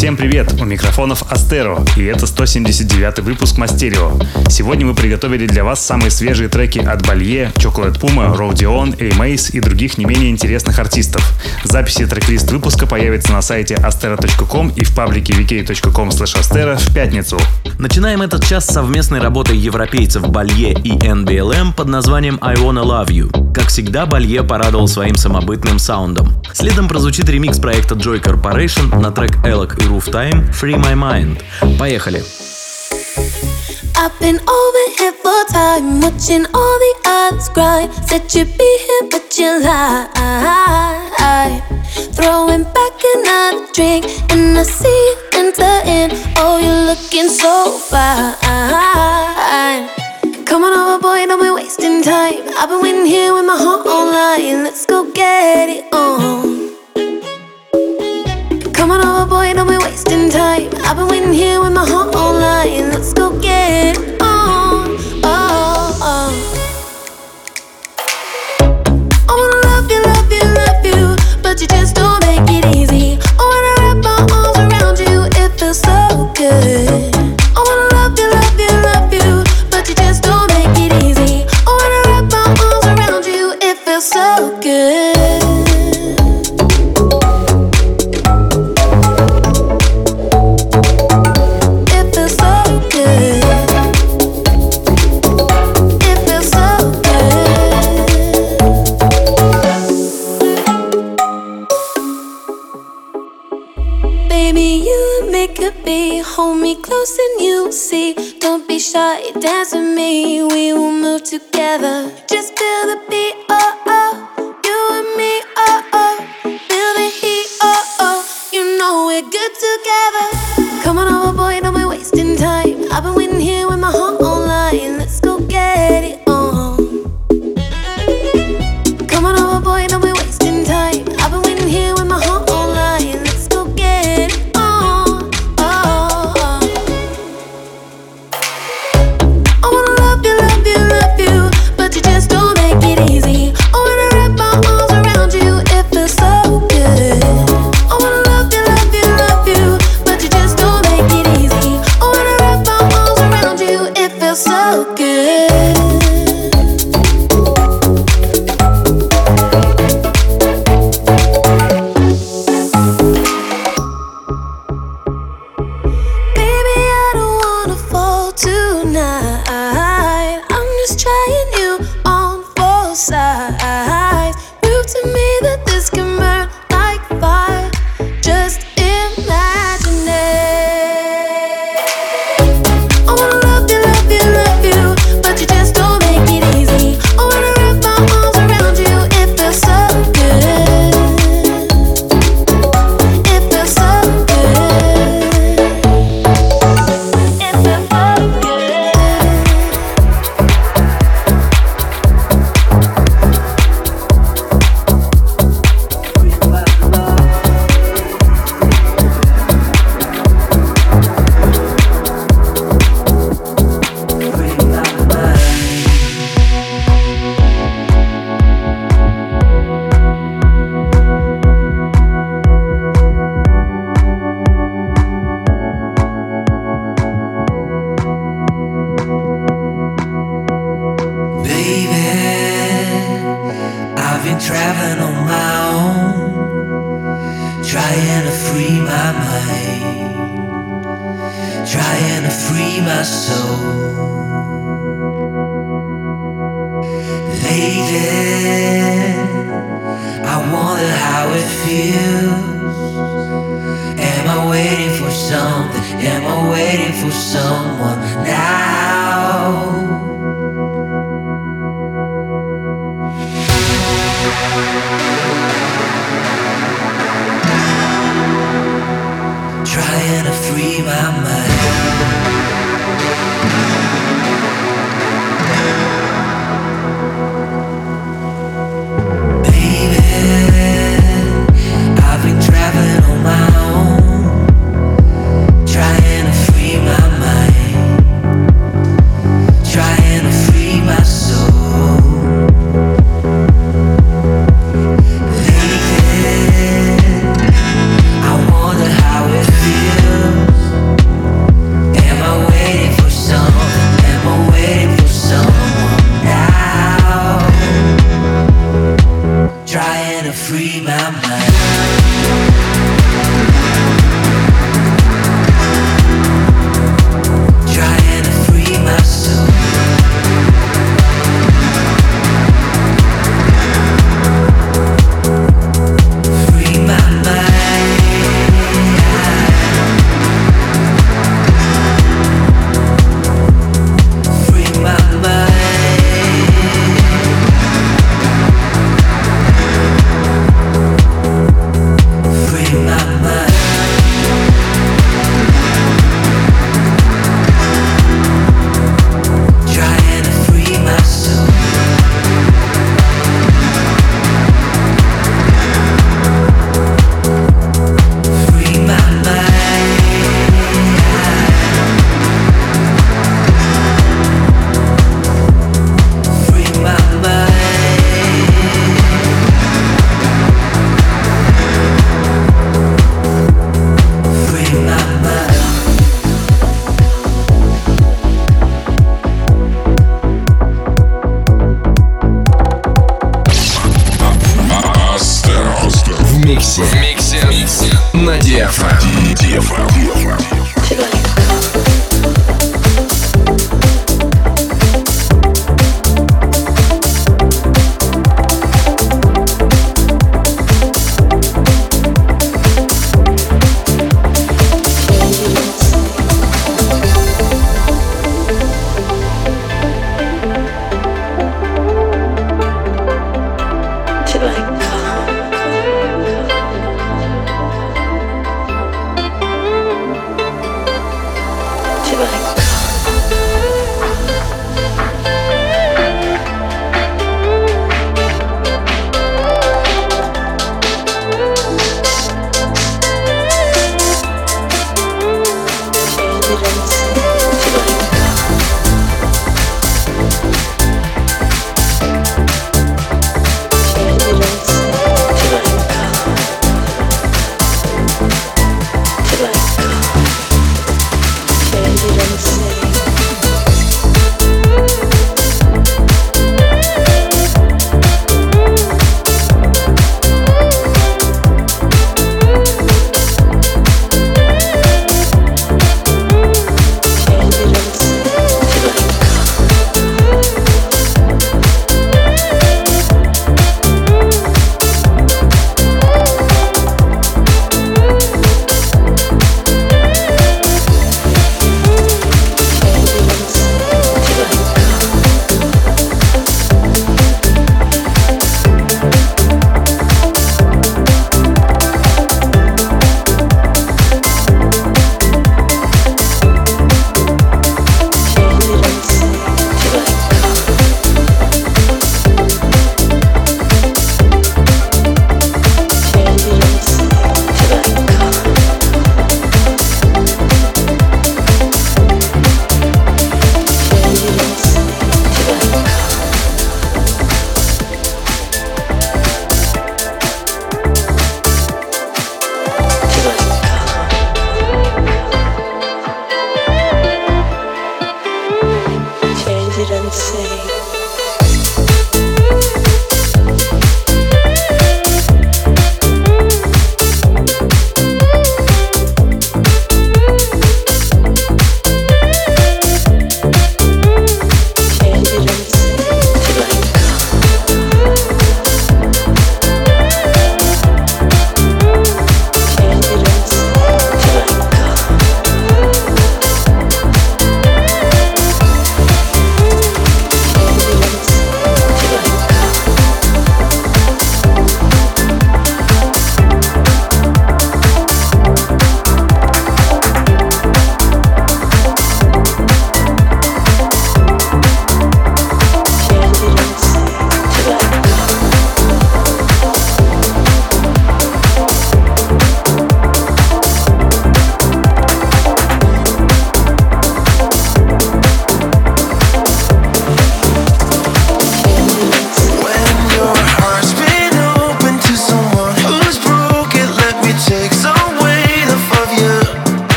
Всем привет! У микрофонов Астеро, и это 179 выпуск Мастерио. Сегодня мы приготовили для вас самые свежие треки от Балье, Chocolate Puma, Roadion, A-Mace и других не менее интересных артистов. Записи трек-лист выпуска появятся на сайте astero.com и в паблике vk.com astero в пятницу. Начинаем этот час совместной работой европейцев Балье и NBLM под названием I Wanna Love You. Как всегда, Балье порадовал своим самобытным саундом. Следом прозвучит ремикс проекта Joy Corporation на трек Элок и Roof Time Free My Mind. Поехали! I've been over here for time, watching all the others grind. Said you'd be here, but you lied. Throwing back another drink, and I see you enter in. Oh, you're looking so fine. Come on over, boy, don't be wasting time. I've been waiting here with my heart online. Let's go get it on. Come on over, boy, don't be wasting time. I've been waiting here with my heart online. Let's go get it me close and you'll see. Don't be shy, dance with me. We will move together. Just feel the beat, oh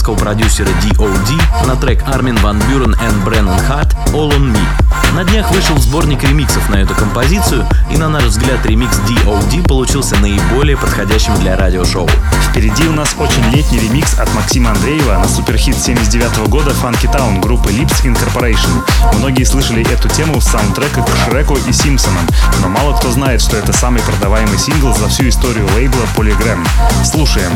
ремикс британского продюсера D.O.D. на трек Armin Van Buren and Brennan Hart «All on Me». На днях вышел сборник ремиксов на эту композицию, и на наш взгляд ремикс D.O.D. получился наиболее подходящим для радиошоу. Впереди у нас очень летний ремикс от Максима Андреева на суперхит 79 года Funky Town группы Lips Incorporation. Многие слышали эту тему в саундтреках к Шреку и Симпсонам, но мало кто знает, что это самый продаваемый сингл за всю историю лейбла Polygram. Слушаем.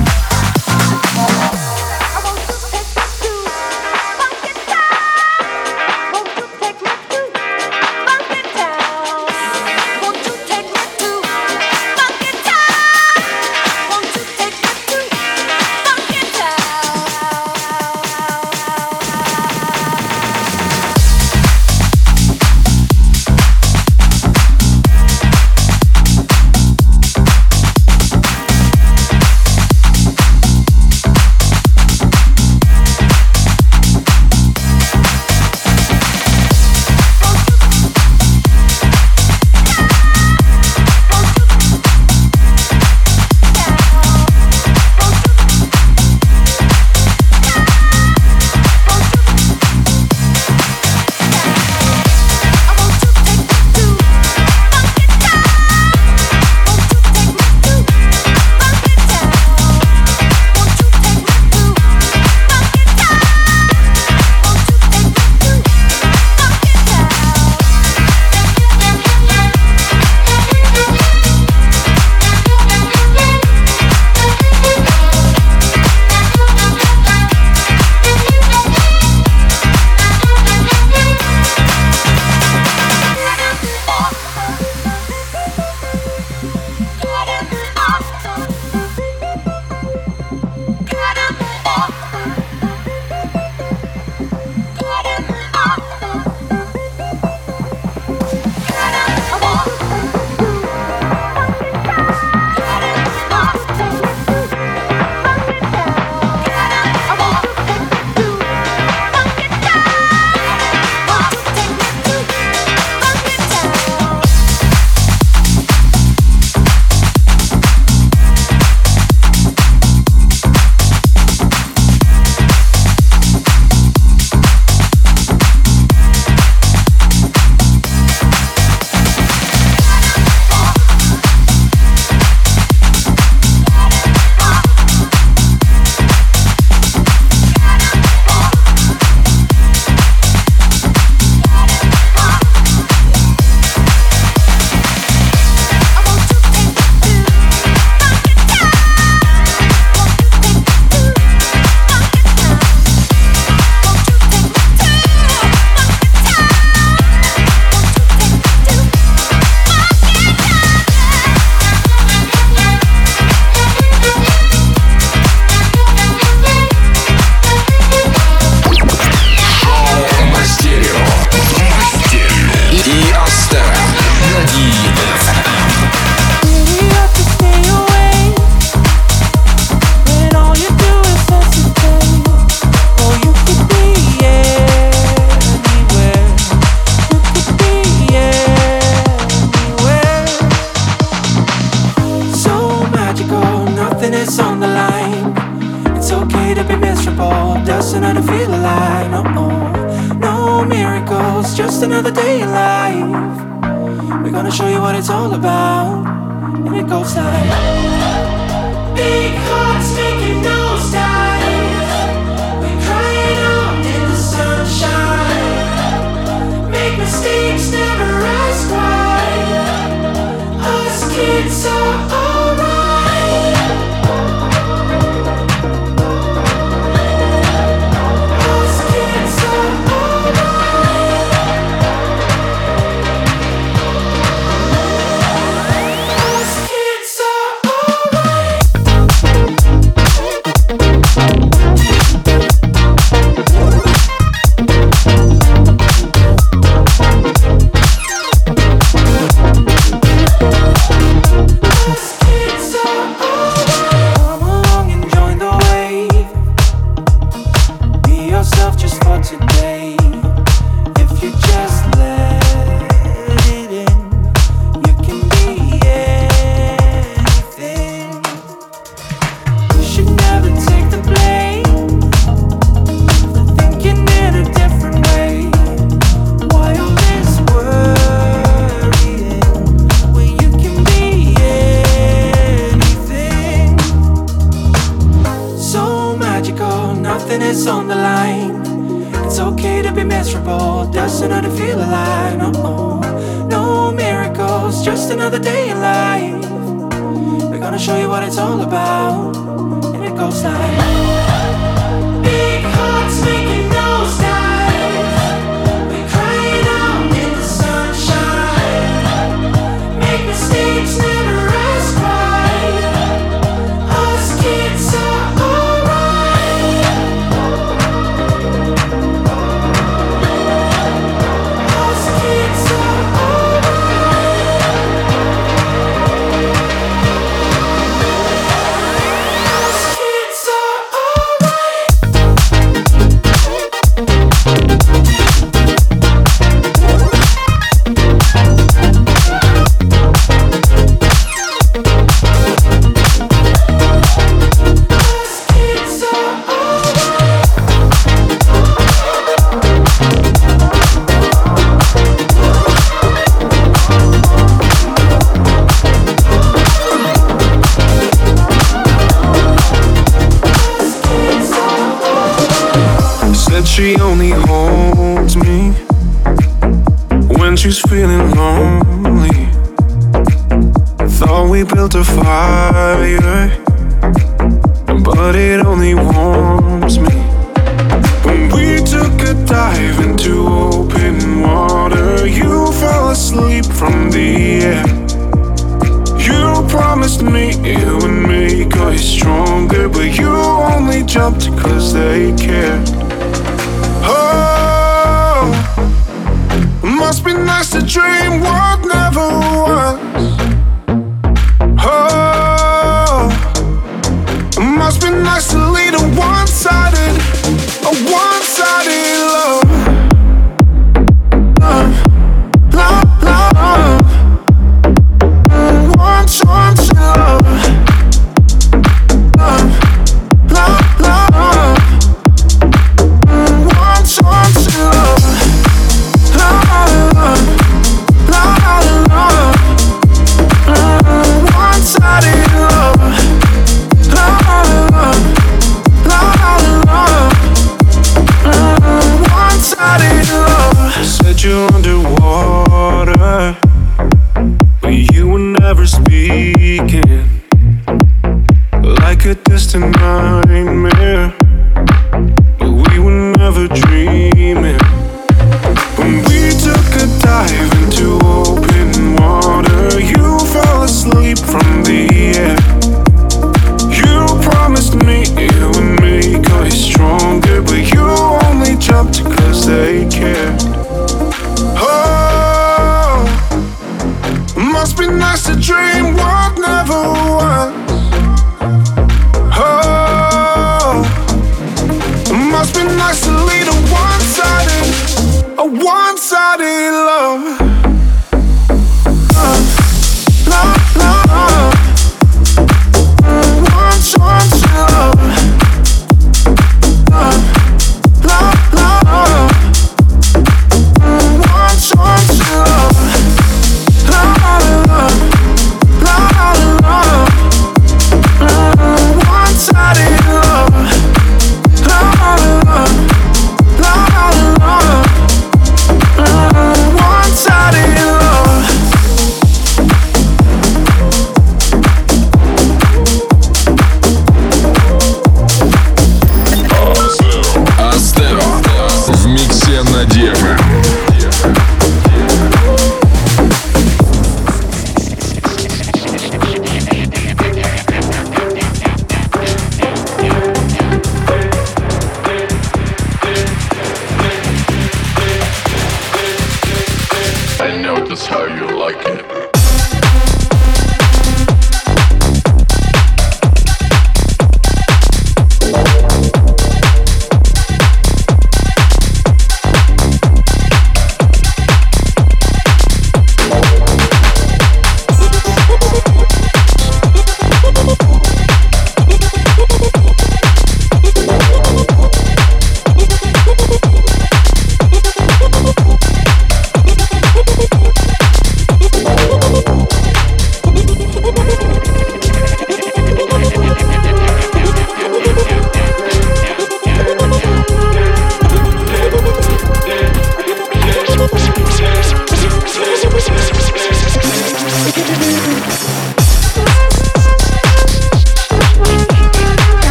no dust, another feel alive. No, no miracles, just another day in life. We're gonna show you what it's all about, and it goes like. jumped cause they cared. Oh, must be nice to dream one.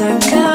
circle.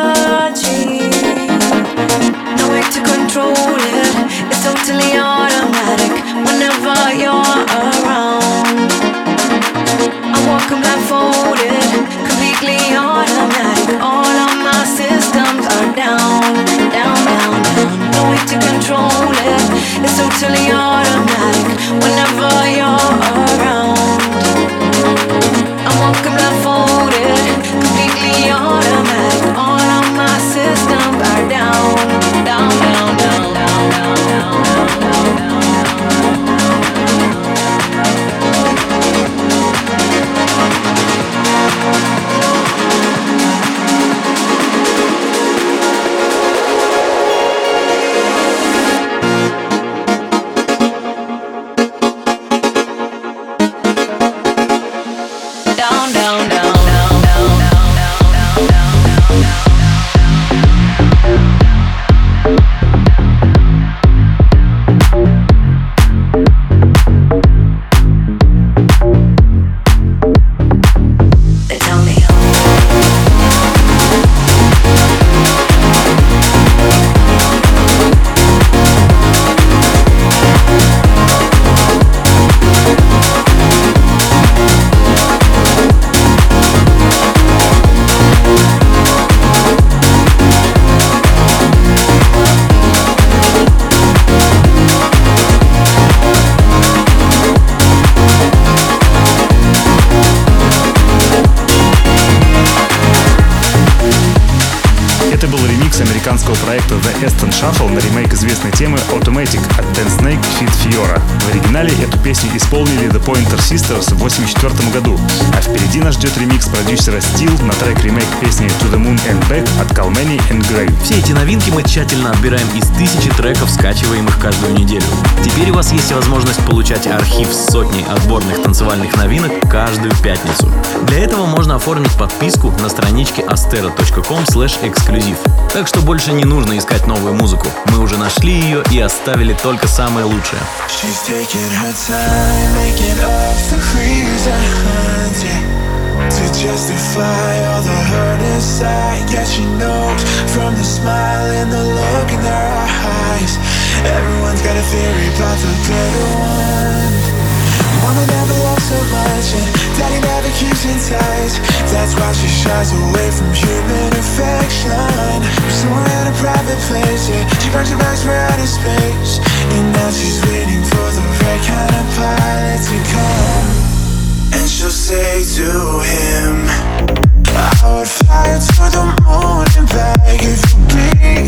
Fiora. В оригинале эту песню исполнили The Pointer Sisters в 1984 году, а впереди нас ждет ремикс продюсера Steel на трек ремейк песни To the Moon and Back от Calmany and Gray. Все эти новинки мы тщательно отбираем из тысячи треков, скачиваемых каждую неделю. Теперь у вас есть возможность получать архив с сотней отборных танцевальных новинок каждую пятницу. Для этого можно оформить подписку на страничке astero.com эксклюзив. Так что больше не нужно искать новую музыку. Мы уже нашли ее и оставили только самое лучшее. She's taking her time, making up the reasons, yeah, to justify all the hurt inside. Yeah, she knows from the smile and the look in their eyes. Everyone's got a theory about the better one. Mama never loves so much and daddy never keeps in touch. That's why she shies away from human affection. Somewhere in a private place, yeah. She burns her bags for outer space. And now she's waiting for the right kind of pilot to come. And she'll say to him I would fly to the moon and back if you be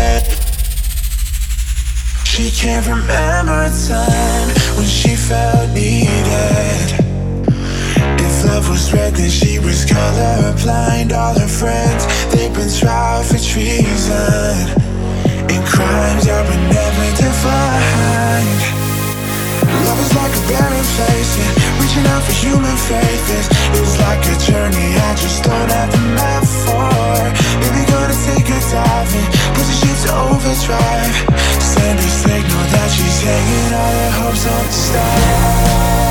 she can't remember a time when she felt needed. If love was red, then she was colorblind. All her friends, they've been tried for treason and crimes that were never defined. Love is like a barren place, reaching out for human faith. It's, it's like a journey I just don't have the map for. Overdrive. Send a signal that she's hanging all her hopes on the star.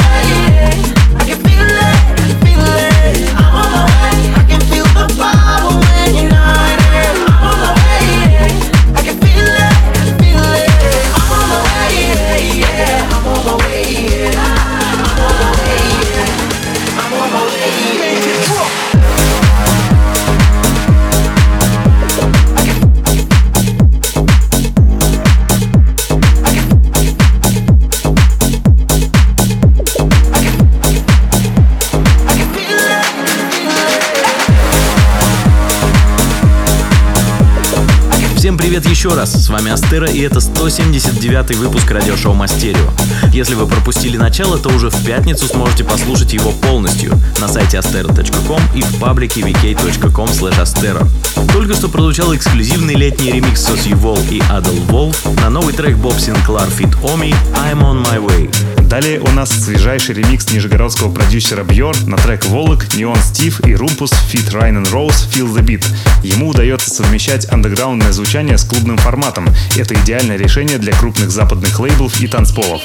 Еще раз, с вами Астера и это 179 выпуск радиошоу Мастерио. Если вы пропустили начало, то уже в пятницу сможете послушать его полностью на сайте astero.com и в паблике vk.com astero. Только что прозвучал эксклюзивный летний ремикс Соси Вол и Адел Волф на новый трек Боб Синклар Fit Omi I'm on my way. Далее у нас свежайший ремикс нижегородского продюсера Бьор на трек Волок, Неон Стив и Румпус Fit Райан Роуз Feel the Beat. Ему удается совмещать андеграундное звучание с клубным форматом. Это идеальное решение для крупных западных лейблов и танцполов.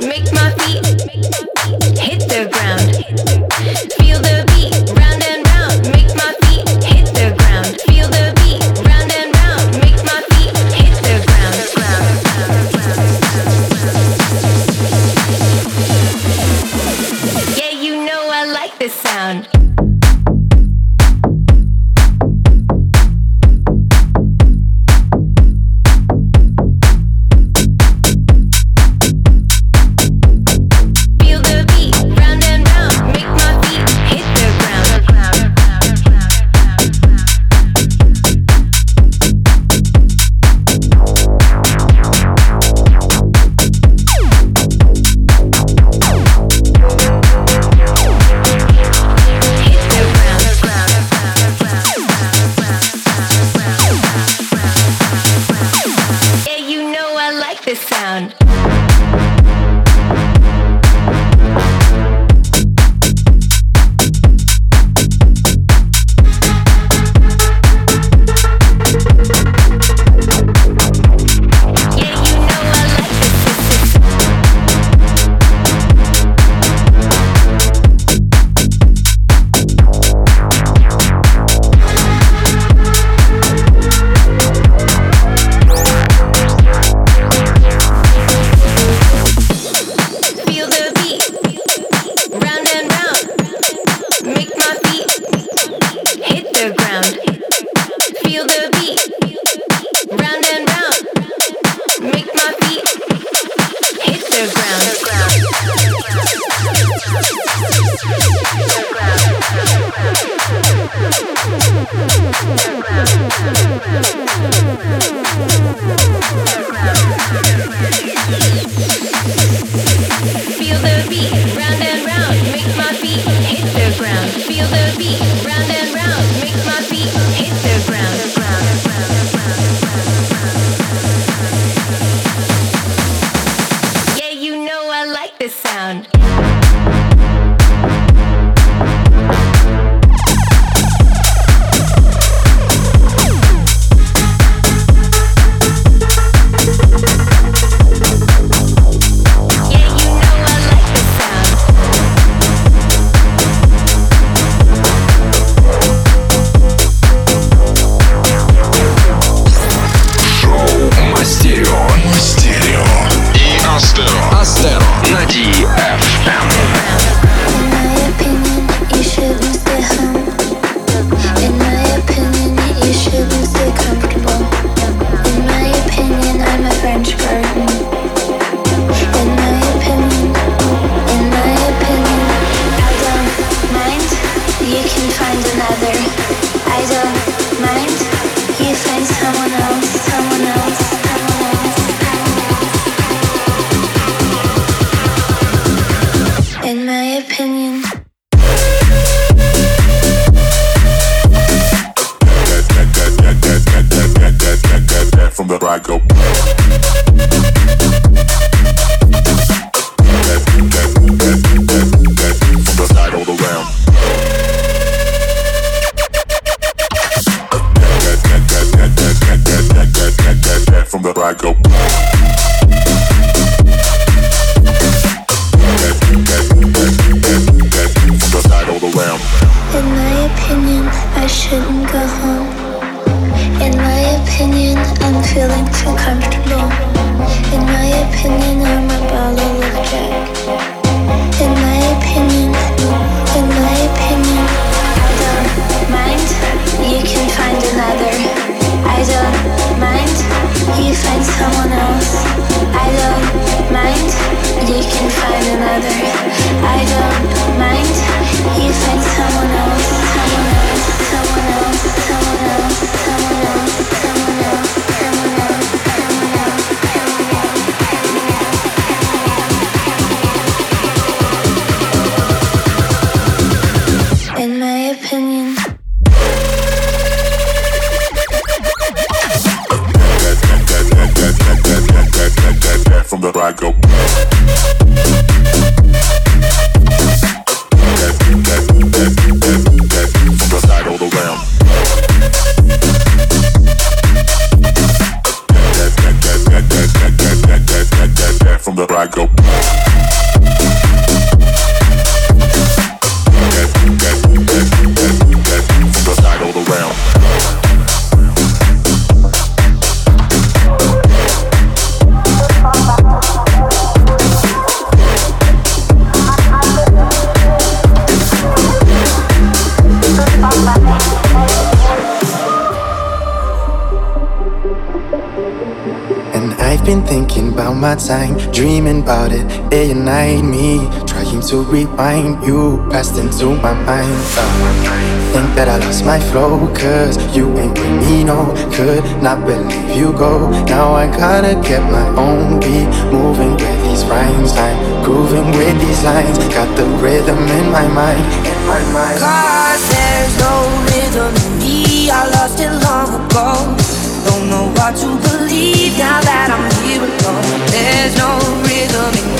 Make my feet hit the ground. Dreaming about it day and night. Me trying to rewind you, passed into my mind. Uh, think that I lost my flow, cause you ain't with me, no. Could not believe you go. Now I gotta get my own beat, moving with these rhymes. I'm grooving with these lines, got the rhythm in my mind, in my mind. Cause there's no rhythm in me, I lost it long ago. Know what to believe now that I'm here alone. There's no rhythm in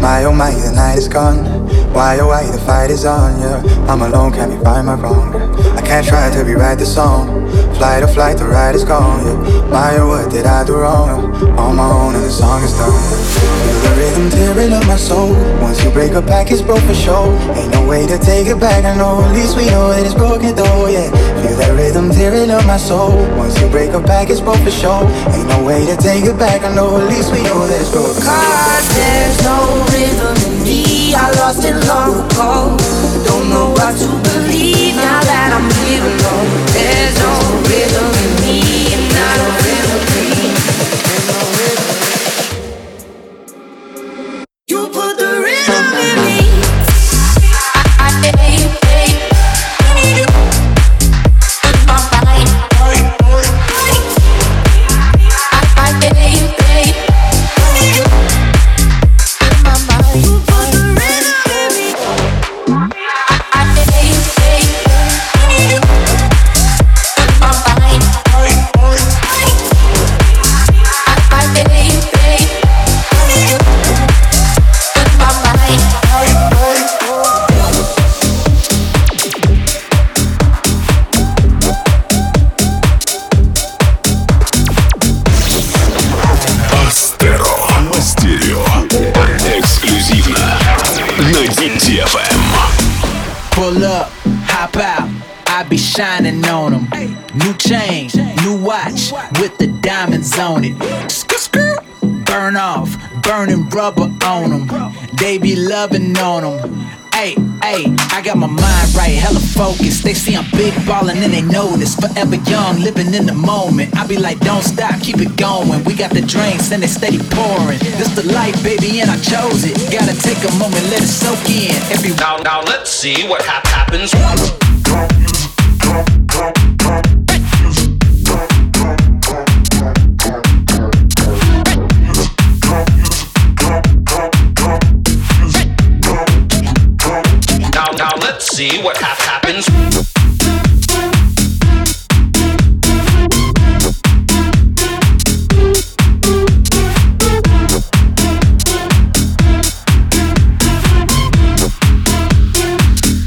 My oh my, the night is gone. Why oh why, the fight is on, yeah. I'm alone, can't be right my wrong. I can't try to rewrite the song. Flight or flight, the ride is gone, yeah. My oh, what did I do wrong? On my own, and the song is done. Feel the rhythm tearing up my soul. Once you break a pack, it's broke for sure. Ain't no way to take it back. I know, at least we know that it's broken though, yeah. Feel that rhythm tearing up my soul. Once you break a pack, it's broke for sure. Ain't no way to take it back. I know, at least we know that it's broken. Cause there's no rhythm me. I lost it long ago. Don't know what to believe now that I'm here alone. There's no rhythm focused. They see I'm big ballin' and they know this. Forever young, living in the moment. I be like, don't stop, keep it going. We got the drinks and they steady pouring. This the life, baby, and I chose it. Gotta take a moment, let it soak in. Every now, now let's see what ha- happens. see what half happens.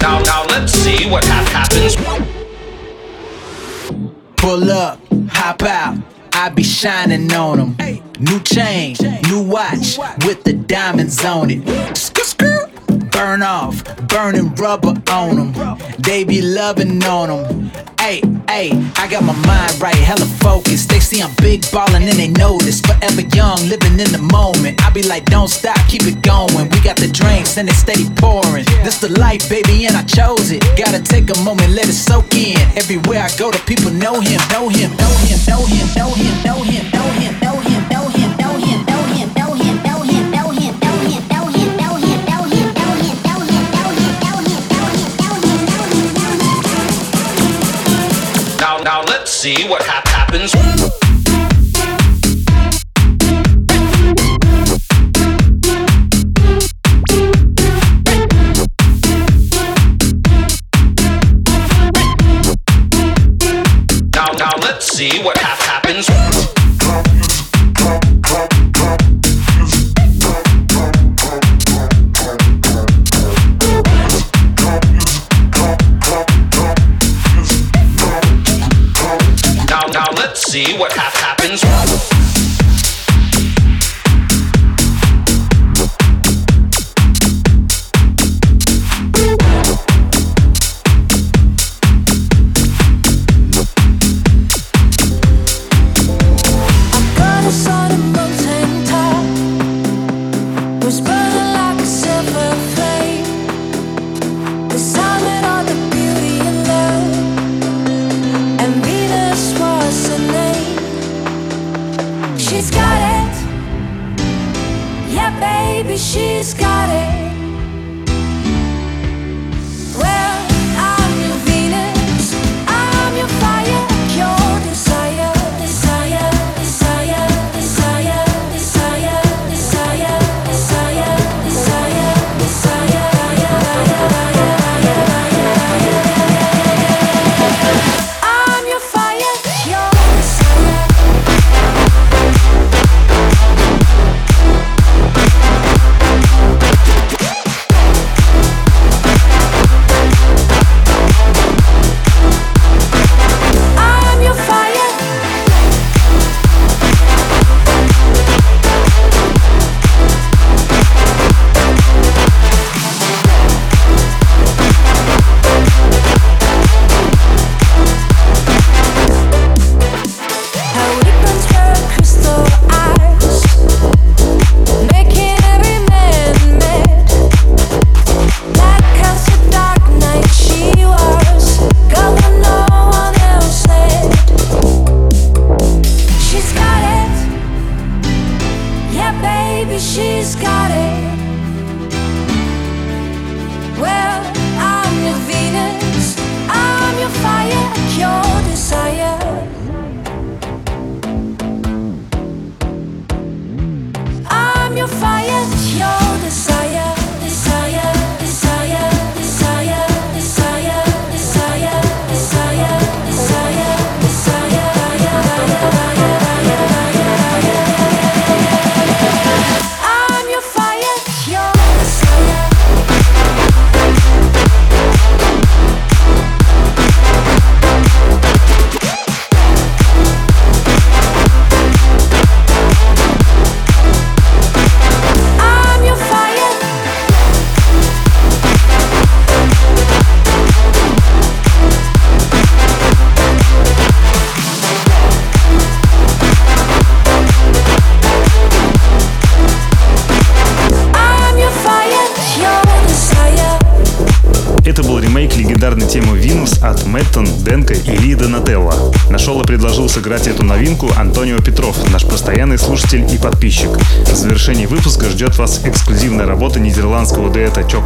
Now, now let's see what half happens. Pull up, hop out. I be shining on them. New chain, new watch with the diamonds on it. Skr, skr burn off, burning rubber on them. They be loving on them. Hey, hey, I got my mind right, hella focused. They see I'm big ballin' and they notice. Forever young, living in the moment. I be like, don't stop, keep it going. We got the drinks and it's steady pouring. This the life, baby, and I chose it. Gotta take a moment, let it soak in. Everywhere I go, the people know him, know him, know him, know him, know him, know him, know him, know him, know him. Know him. see what ha- happens. Now, now let's see what ha- happens. see what happens.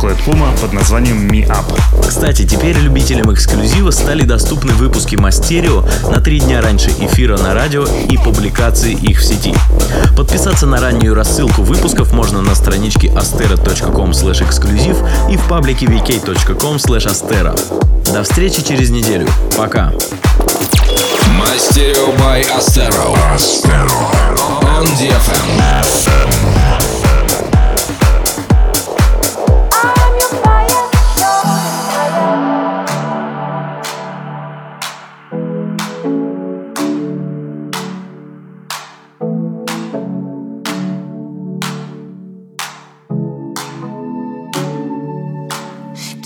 Chocolate Puma под названием Me Up. Кстати, теперь любителям эксклюзива стали доступны выпуски Мастерио на три дня раньше эфира на радио и публикации их в сети. Подписаться на раннюю рассылку выпусков можно на страничке astera.com эксклюзив и в паблике vk.com astera. До встречи через неделю. Пока. Мастерио by Astero. Astero. On DFM.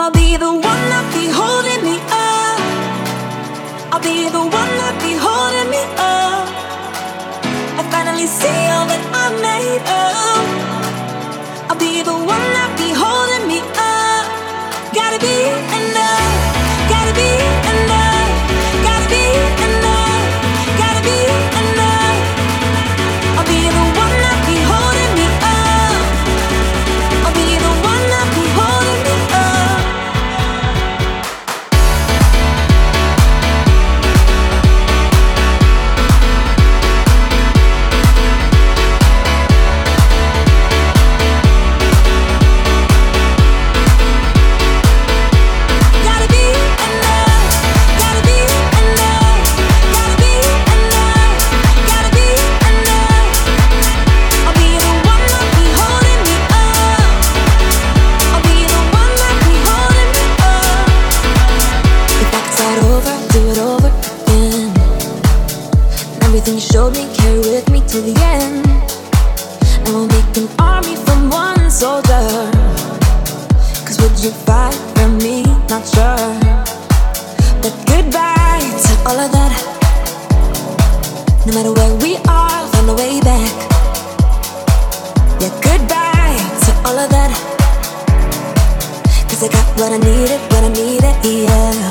I'll be the one that be holding me up. I'll be the one that be holding me up. I finally see all that I made of. I'll be the one that everything you showed me, carry with me till the end. And we'll make an army from one soldier. Cause would you fight for me? Not sure. But goodbye to all of that. No matter where we are, find a way back. Yeah, goodbye to all of that. Cause I got what I needed, what I needed, yeah.